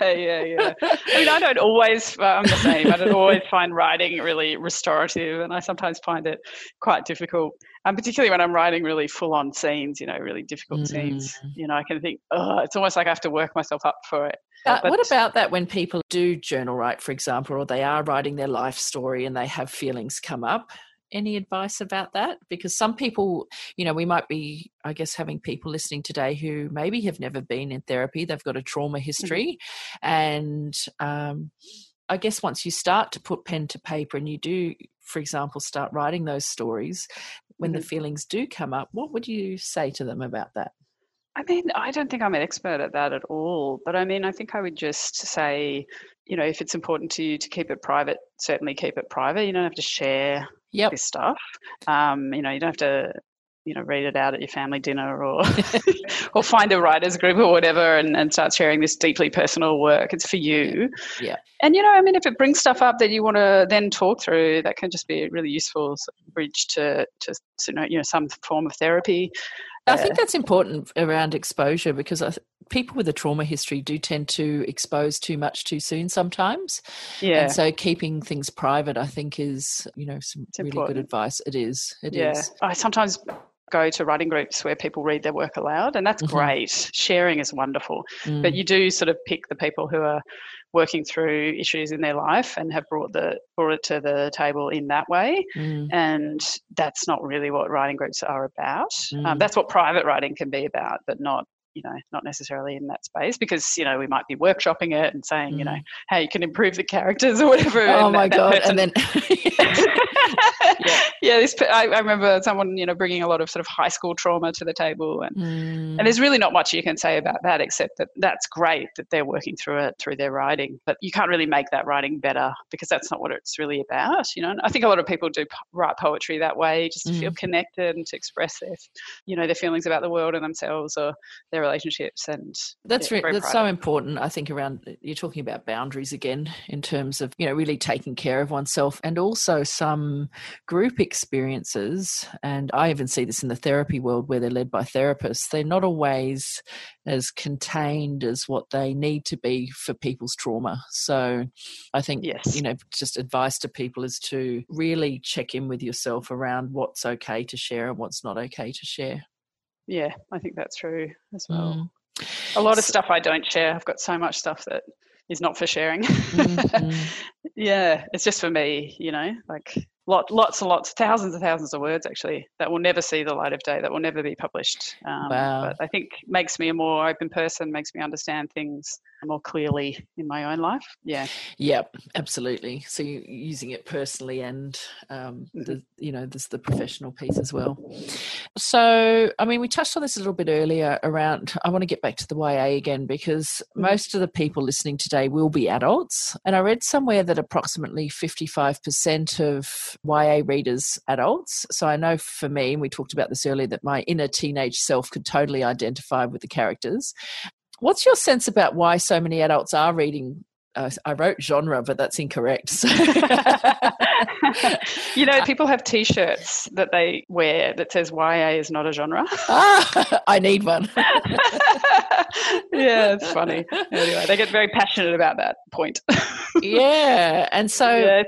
yeah, yeah. I mean, I don't always. I'm the same. I don't always find writing really restorative, and I sometimes find it quite difficult. And particularly when I'm writing really full-on scenes, you know, really difficult scenes. Mm. You know, I can think, oh, it's almost like I have to work myself up for it. Uh, what about that when people do journal write, for example, or they are writing their life story and they have feelings come up? Any advice about that? Because some people, you know, we might be, I guess, having people listening today who maybe have never been in therapy, they've got a trauma history. And um, I guess once you start to put pen to paper and you do, for example, start writing those stories, when the Mhm. feelings do come up, what would you say to them about that? I mean, I don't think I'm an expert at that at all. But I mean, I think I would just say, you know, if it's important to you to keep it private, certainly keep it private. You don't have to share Yep. this stuff. Um, you know, you don't have to, you know, read it out at your family dinner or or find a writers group or whatever and, and start sharing this deeply personal work. It's for you. Yeah. And you know, I mean, if it brings stuff up that you want to then talk through, that can just be a really useful bridge to to, to know, you know some form of therapy. I uh, think that's important around exposure because I, people with a trauma history do tend to expose too much too soon sometimes. Yeah. And so keeping things private, I think, is, you know, some It's really important. good advice. It is. It is. yeah. I sometimes go to writing groups where people read their work aloud, and that's Mhm. great. Sharing is wonderful. Mm, But you do sort of pick the people who are working through issues in their life and have brought the brought it to the table in that way. mm, And that's not really what writing groups are about. Mm. Um, that's what private writing can be about, but not you know not necessarily in that space because you know we might be workshopping it and saying you know Mm. how you can improve the characters or whatever. oh my that- God. And then, yeah, this I, I remember someone you know bringing a lot of sort of high school trauma to the table, and Mm, and there's really not much you can say about that except that that's great that they're working through it through their writing, but you can't really make that writing better because that's not what it's really about. You know, and I think a lot of people do write poetry that way just to feel Mm. connected and to express their, you know, their feelings about the world and themselves or their relationships, and That's re- that's so important. I think around you're talking about boundaries again in terms of you know really taking care of oneself and also some group experiences. And I even see this in the therapy world where they're led by therapists. They're not always as contained as what they need to be for people's trauma. So I think Yes. you know just advice to people is to really check in with yourself around what's okay to share and what's not okay to share. Yeah, I think that's true as well. Mm. A lot of So- stuff I don't share. I've got so much stuff that is not for sharing. Mm, mm. yeah, it's just for me, you know, like lot, lots and lots, thousands and thousands of words actually that will never see the light of day, that will never be published. Um, Wow. But I think makes me a more open person, makes me understand things more clearly in my own life. Yeah, Yep, absolutely. So using it personally and um, the you know there's the professional piece as well. So I mean, we touched on this a little bit earlier around. I want to get back to the YA again because Mhm. most of the people listening today will be adults, and I read somewhere that approximately 55% of YA readers adults. So I know for me, and we talked about this earlier, that my inner teenage self could totally identify with the characters. What's your sense about why so many adults are reading? Uh, I wrote genre, but that's incorrect. So. you know, people have T-shirts that they wear that says YA is not a genre. ah, I need one. yeah, it's funny. Anyway, they get very passionate about that point. yeah, and so yeah,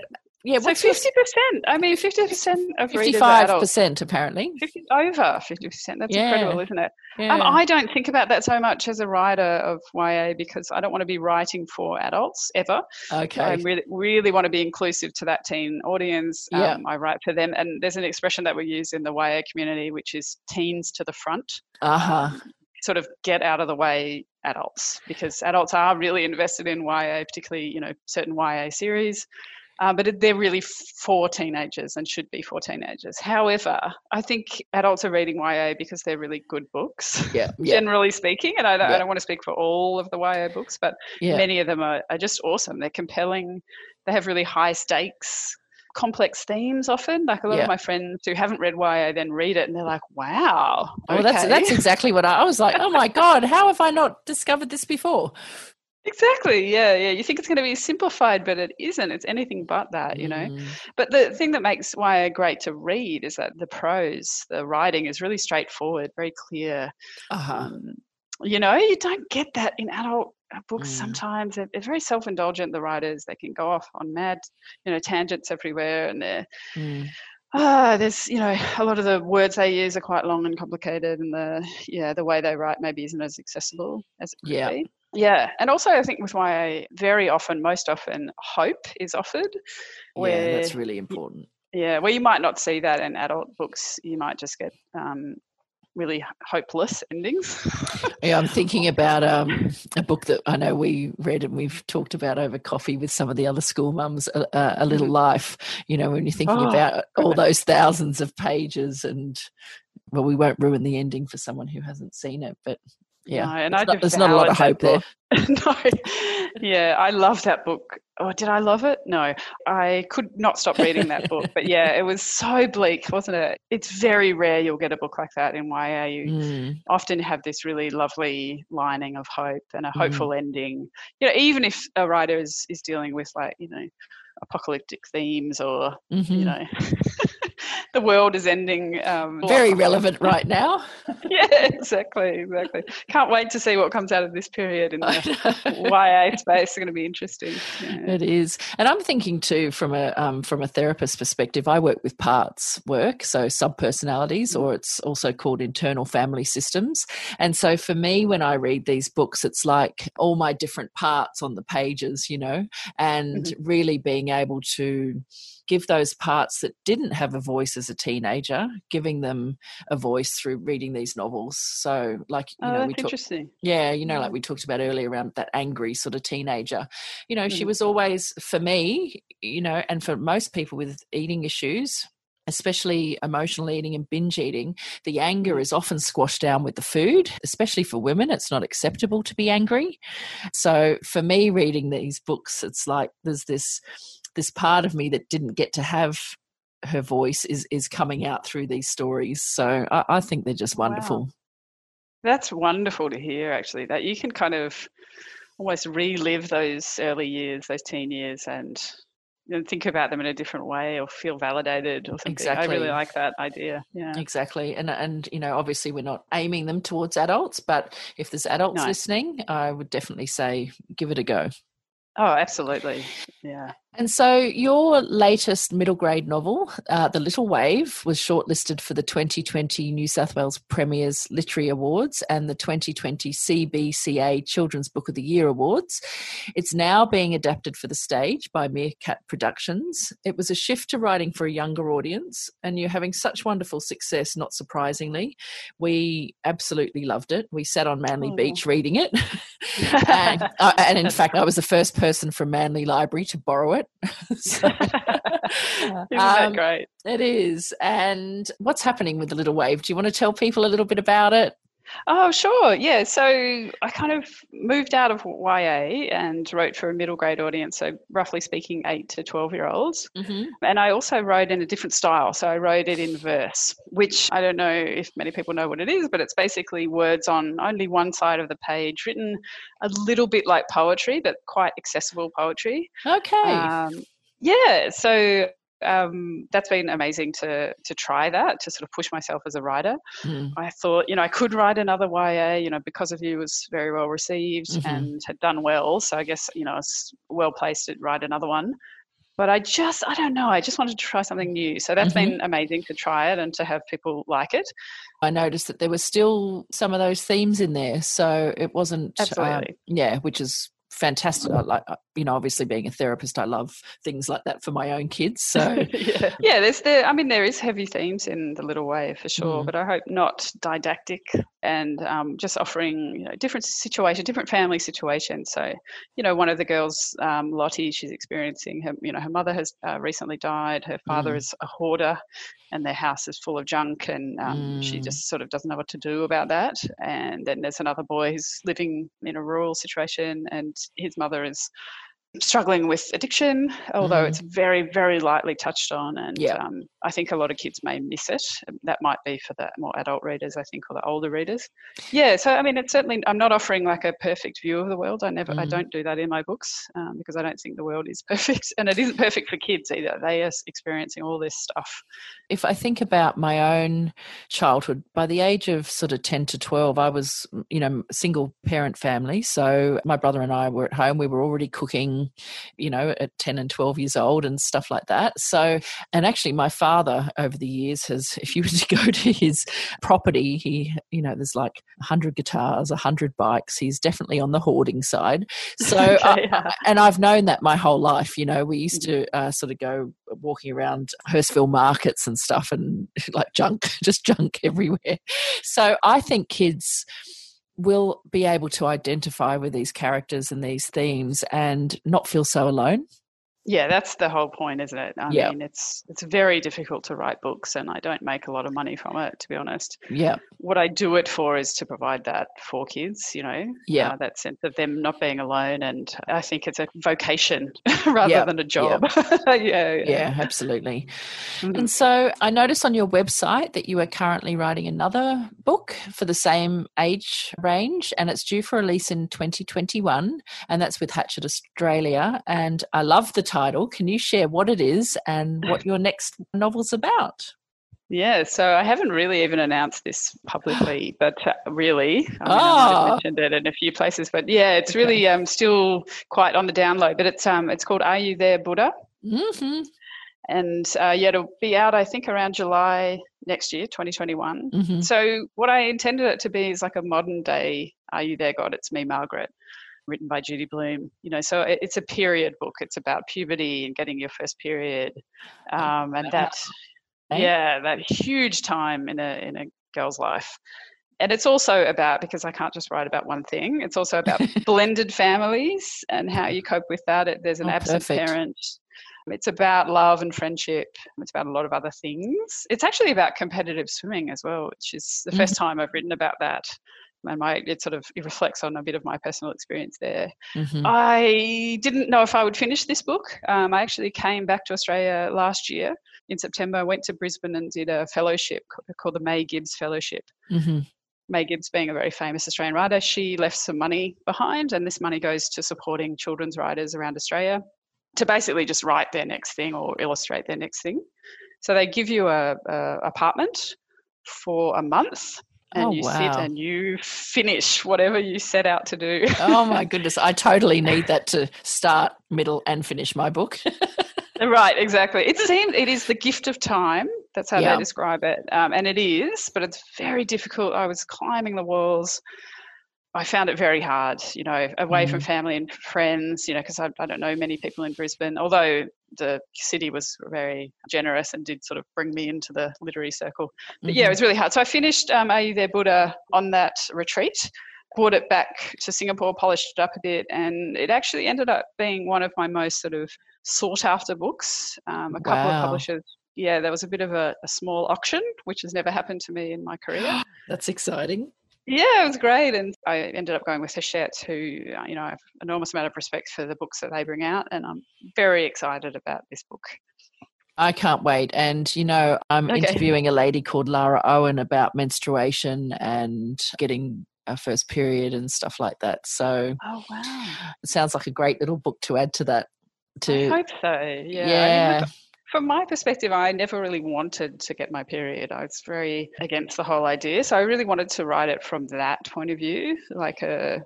yeah, so fifty percent. I mean, fifty percent of fifty-five percent apparently? 50, over 50%. That's Yeah. incredible, isn't it? Yeah. Um, I don't think about that so much as a writer of YA because I don't want to be writing for adults ever. I okay. really, really want to be inclusive to that teen audience. Um, Yeah. I write for them. And there's an expression that we use in the YA community, which is teens to the front. Uh huh. Sort of get out of the way adults because adults are really invested in YA, particularly, you know, certain YA series. Uh, but they're really for teenagers and should be for teenagers. However, I think adults are reading YA because they're really good books, Yeah. Yeah. generally speaking. And I don't, Yeah. I don't want to speak for all of the YA books, but many of them are, are just awesome. They're compelling. They have really high stakes complex themes often. Like a lot Yeah. of my friends who haven't read YA then read it and they're like, wow. Well, that's that's exactly what I, I was like. Oh my god, how have I not discovered this before? Exactly. Yeah, yeah. You think it's going to be simplified, but it isn't. It's anything but that, you know. Mm, But the thing that makes YA great to read is that the prose, the writing is really straightforward, very clear. uh-huh. Um, you know, you don't get that in adult uh, books Mm. sometimes. They're, they're very self indulgent, the writers. They can go off on mad, you know, tangents everywhere. And they're, Mm. ah, there's, you know, a lot of the words they use are quite long and complicated. And the, yeah, the way they write maybe isn't as accessible as it could Yeah. be. Yeah. And also, I think with YA, very often, most often, hope is offered. Yeah, that's really important. Yeah, well, you might not see that in adult books. You might just get um, really hopeless endings. Yeah, I'm thinking about um, a book that I know we read and we've talked about over coffee with some of the other school mums, A, a, a Little Mhm. Life. You know, when you're thinking Oh, about all those thousands of pages, and well, we won't ruin the ending for someone who hasn't seen it, but yeah, No, and it's I not- there's not a lot of hope there. no, yeah, I love that book. Oh, did I love it? No, I could not stop reading that book. But yeah, it was so bleak, wasn't it? It's very rare you'll get a book like that in YA. You Mm, often have this really lovely lining of hope and a Mhm. hopeful ending. You know, even if a writer is is dealing with like you know apocalyptic themes or mhm. you know the world is ending. Um, Very relevant right now. yeah, exactly, exactly. Can't wait to see what comes out of this period in the. YA space. It's going to be interesting. Yeah. It is, and I'm thinking too from a um, from a therapist perspective. I work with parts work, so subpersonalities, or it's also called internal family systems. And so for me, when I read these books, it's like all my different parts on the pages, you know, and really being able to give those parts that didn't have a voice as a teenager, giving them a voice through reading these novels. So, like you Oh, know, we talk, interesting. yeah, you know, like we talked about earlier around that angry sort of teenager. You know, she Mhm. was always, for me, you know, and for most people with eating issues, especially emotional eating and binge eating, the anger is often squashed down with the food, especially for women. It's not acceptable to be angry. So for me, reading these books, it's like there's this this part of me that didn't get to have her voice is is coming out through these stories. So I, I think they're just Wow. wonderful. That's wonderful to hear. Actually, that you can kind of almost relive those early years, those teen years, and know, think about them in a different way, or feel validated, or something. I really like that idea. Yeah. Exactly. And and you know, obviously we're not aiming them towards adults, but if there's adults No. listening, I would definitely say give it a go. Oh, absolutely. Yeah. And so your latest middle grade novel, uh, The Little Wave, was shortlisted for the 2020 New South Wales Premier's Literary Awards and the 2020 CBCA Children's Book of the Year Awards. It's now being adapted for the stage by Meerkat Productions. It was a shift to writing for a younger audience, and you're having such wonderful success, not surprisingly. We absolutely loved it. We sat on Manly Oh. Beach reading it. and, uh, and in fact, I was the first person from Manly Library to borrow it. so, Isn't that um, great? it is. And what's happening with the little wave? Do you want to tell people a little bit about it? Oh, sure. Yeah. So I kind of moved out of YA and wrote for a middle grade audience. So, roughly speaking, eight to 12 year olds. Mm-hmm. And I also wrote in a different style. So, I wrote it in verse, which I don't know if many people know what it is, but it's basically words on only one side of the page, written a little bit like poetry, but quite accessible poetry. Okay. Um, yeah. So, um, that's been amazing to to try that to sort of push myself as a writer. Mm. I thought, you know, I could write another YA, you know, because of you was very well received Mhm. and had done well. So I guess, you know, I was well placed to write another one. But I just, I don't know, I just wanted to try something new. So that's Mhm. been amazing to try it and to have people like it. I noticed that there were still some of those themes in there. So it wasn't, um, yeah, which is fantastic. I like, uh, you know, obviously being a therapist, I love things like that for my own kids. So, yeah. yeah, there's there. I mean, there is heavy themes in the Little Wave for sure, Mm. but I hope not didactic and um, just offering you know different situation, different family situations. So, you know, one of the girls, um, Lottie, she's experiencing her. You know, her mother has uh, recently died. Her father Mm. is a hoarder, and their house is full of junk, and um, she Mm. just sort of doesn't know what to do about that. And then there's another boy who's living in a rural situation, and his mother is struggling with addiction, although mm. it's very, very lightly touched on. And yep. um, I think a lot of kids may miss it. That might be for the more adult readers, I think, or the older readers. Yeah, so I mean, it's certainly, I'm not offering like a perfect view of the world. I never, mm. I don't do that in my books um, because I don't think the world is perfect. And it isn't perfect for kids either. They are experiencing all this stuff. If I think about my own childhood, by the age of sort of 10 to 12, I was, you know, single parent family. So my brother and I were at home. We were already cooking, you know, at 10 and 12 years old and stuff like that. So, and actually, my father over the years has, if you were to go to his property, he, you know, there's like 100 guitars, 100 bikes. He's definitely on the hoarding side. So, okay, yeah. And I've known that my whole life. You know, we used to mm-hmm. uh, sort of go walking around Hurstville markets and stuff and like junk, just junk everywhere. So I think kids will be able to identify with these characters and these themes and not feel so alone. Yeah, that's the whole point, isn't it? I yeah. mean, it's it's very difficult to write books, and I don't make a lot of money from it, to be honest. Yeah. What I do it for is to provide that for kids, you know. Yeah. Uh, that sense of them not being alone, and I think it's a vocation rather yeah. than a job. Yeah. yeah, yeah, absolutely. Mm-hmm. And so I noticed on your website that you are currently writing another book for the same age range, and it's due for release in 2021, and that's with Hachette Australia. And I love the title. Can you share what it is and what your next novel's about? Yeah, so I haven't really even announced this publicly, but uh, really, I, mean, oh. I might have mentioned it in a few places. But yeah, it's okay. really um, still quite on the download. But it's um, it's called "Are You There, Buddha?" Mm-hmm. And uh, yeah, it'll be out I think around July next year, 2021. Mm-hmm. So what I intended it to be is like a modern day "Are You There, God?" It's me, Margaret written by Judy Blume. You know, so it's a period book. It's about puberty and getting your first period, um, and that, yeah, that huge time in a in a girl's life. And it's also about because I can't just write about one thing. It's also about blended families and how you cope with that. It, There's an oh, absent perfect. parent. It's about love and friendship. It's about a lot of other things. It's actually about competitive swimming as well, which is the mm-hmm. first time I've written about that and my it sort of it reflects on a bit of my personal experience there. Mm-hmm. I didn't know if I would finish this book. Um, I actually came back to Australia last year in September. I went to Brisbane and did a fellowship called the May Gibbs Fellowship. Mm-hmm. May Gibbs, being a very famous Australian writer, she left some money behind, and this money goes to supporting children's writers around Australia to basically just write their next thing or illustrate their next thing. So they give you a, a apartment for a month and oh, you wow. sit and you finish whatever you set out to do. oh my goodness, I totally need that to start, middle, and finish my book. right, exactly. It seems it is the gift of time. That's how yeah. they describe it, um, and it is, but it's very difficult. I was climbing the walls I found it very hard, you know, away mm. from family and friends, you know, because I, I, don't know many people in Brisbane, although the city was very generous and did sort of bring me into the literary circle. But mm-hmm. yeah, it mm-hmm. was really hard. So I finished um, Are You There, Buddha on that retreat, brought it back to Singapore, polished it up a bit, and it actually ended up being one of my most sort of sought after books. Um, a couple wow. of publishers yeah, there was a bit of a, a, small auction, which has never happened to me in my career. That's exciting. Yeah, it was great, and I ended up going with Hachette, who uh, you know I have enormous amount of respect for the books that they bring out, and I'm very excited about this book. I can't wait. And, you know, I'm okay. interviewing a lady called Lara Owen about menstruation and getting a first period and stuff like that. So, oh, wow. It sounds like a great little book to add to that. To, I hope so. Yeah. yeah. I mean, from my perspective, I never really wanted to get my period. I was very against the whole idea. So I really wanted to write it from that point of view, like a,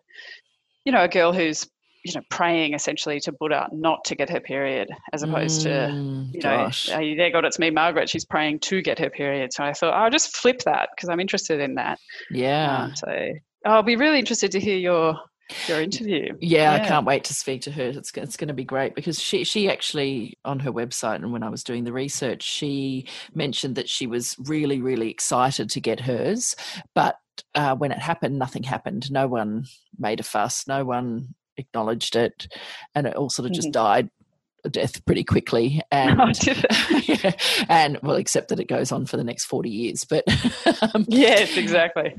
you know, a girl who's you know, praying essentially to Buddha not to get her period, as opposed mm, to, you know, uh, there God, it's me, Margaret. She's praying to get her period. So I thought I'll just flip that because I'm interested in that. Yeah. Um, so I'll be really interested to hear your your interview. Yeah, yeah, I can't wait to speak to her. It's it's going to be great because she she actually on her website and when I was doing the research, she mentioned that she was really really excited to get hers, but uh, when it happened, nothing happened. No one made a fuss. No one acknowledged it, and it all sort of just mm-hmm. died death pretty quickly and oh, yeah, and well except that it goes on for the next 40 years but um, yes exactly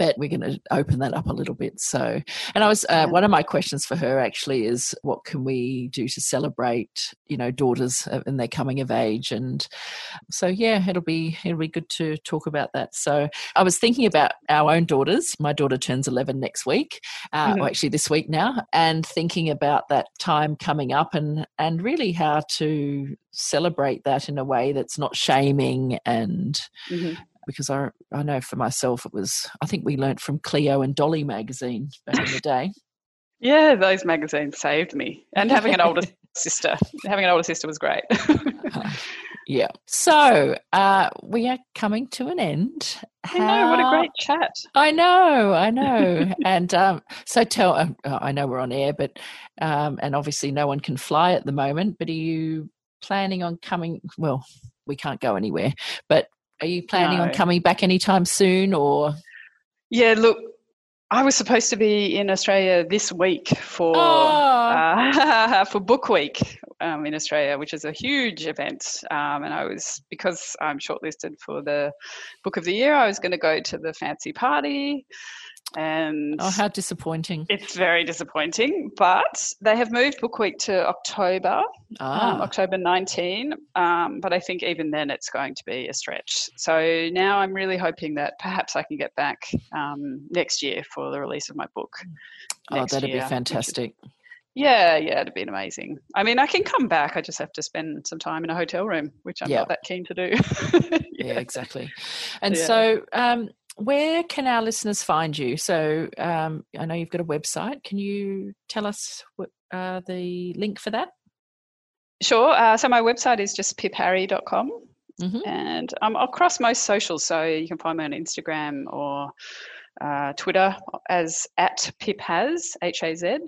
but we're going to open that up a little bit. So, and I was, uh, one of my questions for her actually is what can we do to celebrate, you know, daughters and their coming of age? And so, yeah, it'll be, it'll be good to talk about that. So I was thinking about our own daughters. My daughter turns 11 next week, uh, mm-hmm. or actually this week now, and thinking about that time coming up and, and really how to celebrate that in a way that's not shaming and mm-hmm because I I know for myself it was I think we learnt from Cleo and Dolly magazine back in the day. Yeah, those magazines saved me. And having an older sister, having an older sister was great. uh, yeah. So uh, we are coming to an end. How... I know. What a great chat. I know. I know. and um, so tell. Uh, I know we're on air, but um, and obviously no one can fly at the moment. But are you planning on coming? Well, we can't go anywhere. But are you planning no. on coming back anytime soon or? Yeah, look, I was supposed to be in Australia this week for oh. uh, for Book Week um, in Australia, which is a huge event. Um, and I was because I'm shortlisted for the Book of the Year. I was going to go to the fancy party, and oh, how disappointing! It's very disappointing, but they have moved Book Week to October, um, ah. um, October 19. Um, but I think even then it's going to be a stretch. So now I'm really hoping that perhaps I can get back um, next year for the release of my book. Oh, that'd year, be fantastic. yeah, yeah, it'd be amazing. I mean, I can come back. I just have to spend some time in a hotel room, which I'm not that keen to do. yeah. yeah. exactly. And yeah. so, um, where can our listeners find you? So um, I know you've got a website. Can you tell us what, uh, the link for that? Sure. Uh, so my website is just pipharry.com mm-hmm. and I'm across most socials. So you can find me on Instagram or uh, Twitter as at piphaz, H A Z.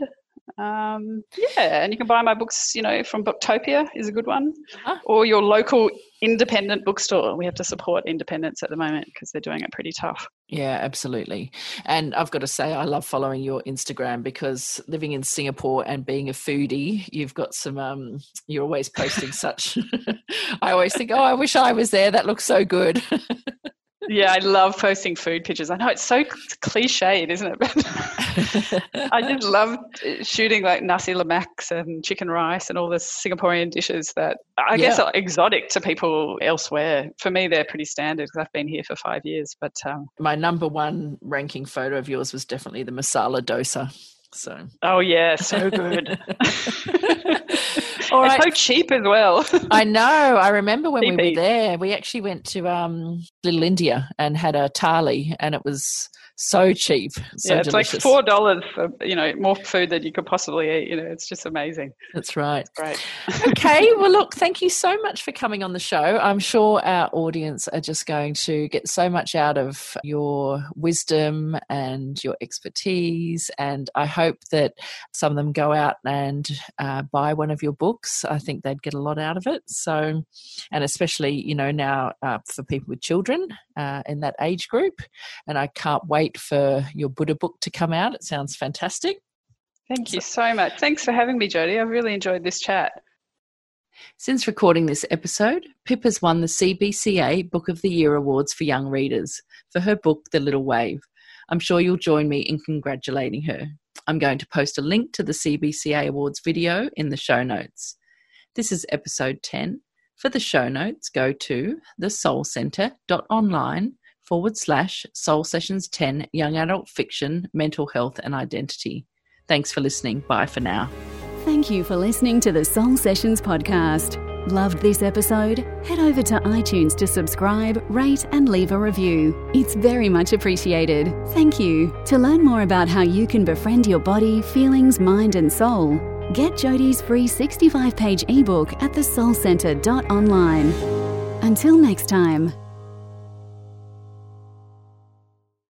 Um, yeah, and you can buy my books, you know, from Booktopia is a good one, uh-huh. or your local independent bookstore. We have to support independence at the moment because they're doing it pretty tough. Yeah, absolutely. And I've got to say, I love following your Instagram because living in Singapore and being a foodie, you've got some. Um, you're always posting such. I always think, oh, I wish I was there. That looks so good. yeah, I love posting food pictures. I know it's so cliched, isn't it? But I just love shooting like nasi lemaks and chicken rice and all the Singaporean dishes that I yeah. guess are exotic to people elsewhere. For me, they're pretty standard because I've been here for five years. But um, my number one ranking photo of yours was definitely the masala dosa. So. Oh yeah, so good. All right. so cheap as well. I know. I remember when we were there, we actually went to um, Little India and had a Thali, and it was so cheap. So yeah, it's delicious. like four dollars for you know more food than you could possibly eat. You know, it's just amazing. That's right. It's great. okay, well, look, thank you so much for coming on the show. I'm sure our audience are just going to get so much out of your wisdom and your expertise, and I hope that some of them go out and uh, buy one of your books. I think they'd get a lot out of it. So, and especially you know now uh, for people with children uh, in that age group, and I can't wait wait for your Buddha book to come out. It sounds fantastic. Thank you so much. Thanks for having me, Jody. I've really enjoyed this chat. Since recording this episode, Pip has won the CBCA Book of the Year Awards for Young Readers for her book, The Little Wave. I'm sure you'll join me in congratulating her. I'm going to post a link to the CBCA Awards video in the show notes. This is episode 10. For the show notes, go to thesoulcentre.online forward slash soul sessions 10 young adult fiction, mental health and identity. Thanks for listening. Bye for now. Thank you for listening to the Soul Sessions podcast. Loved this episode? Head over to iTunes to subscribe, rate, and leave a review. It's very much appreciated. Thank you. To learn more about how you can befriend your body, feelings, mind, and soul, get Jody's free 65 page ebook at thesoulcentre.online. Until next time.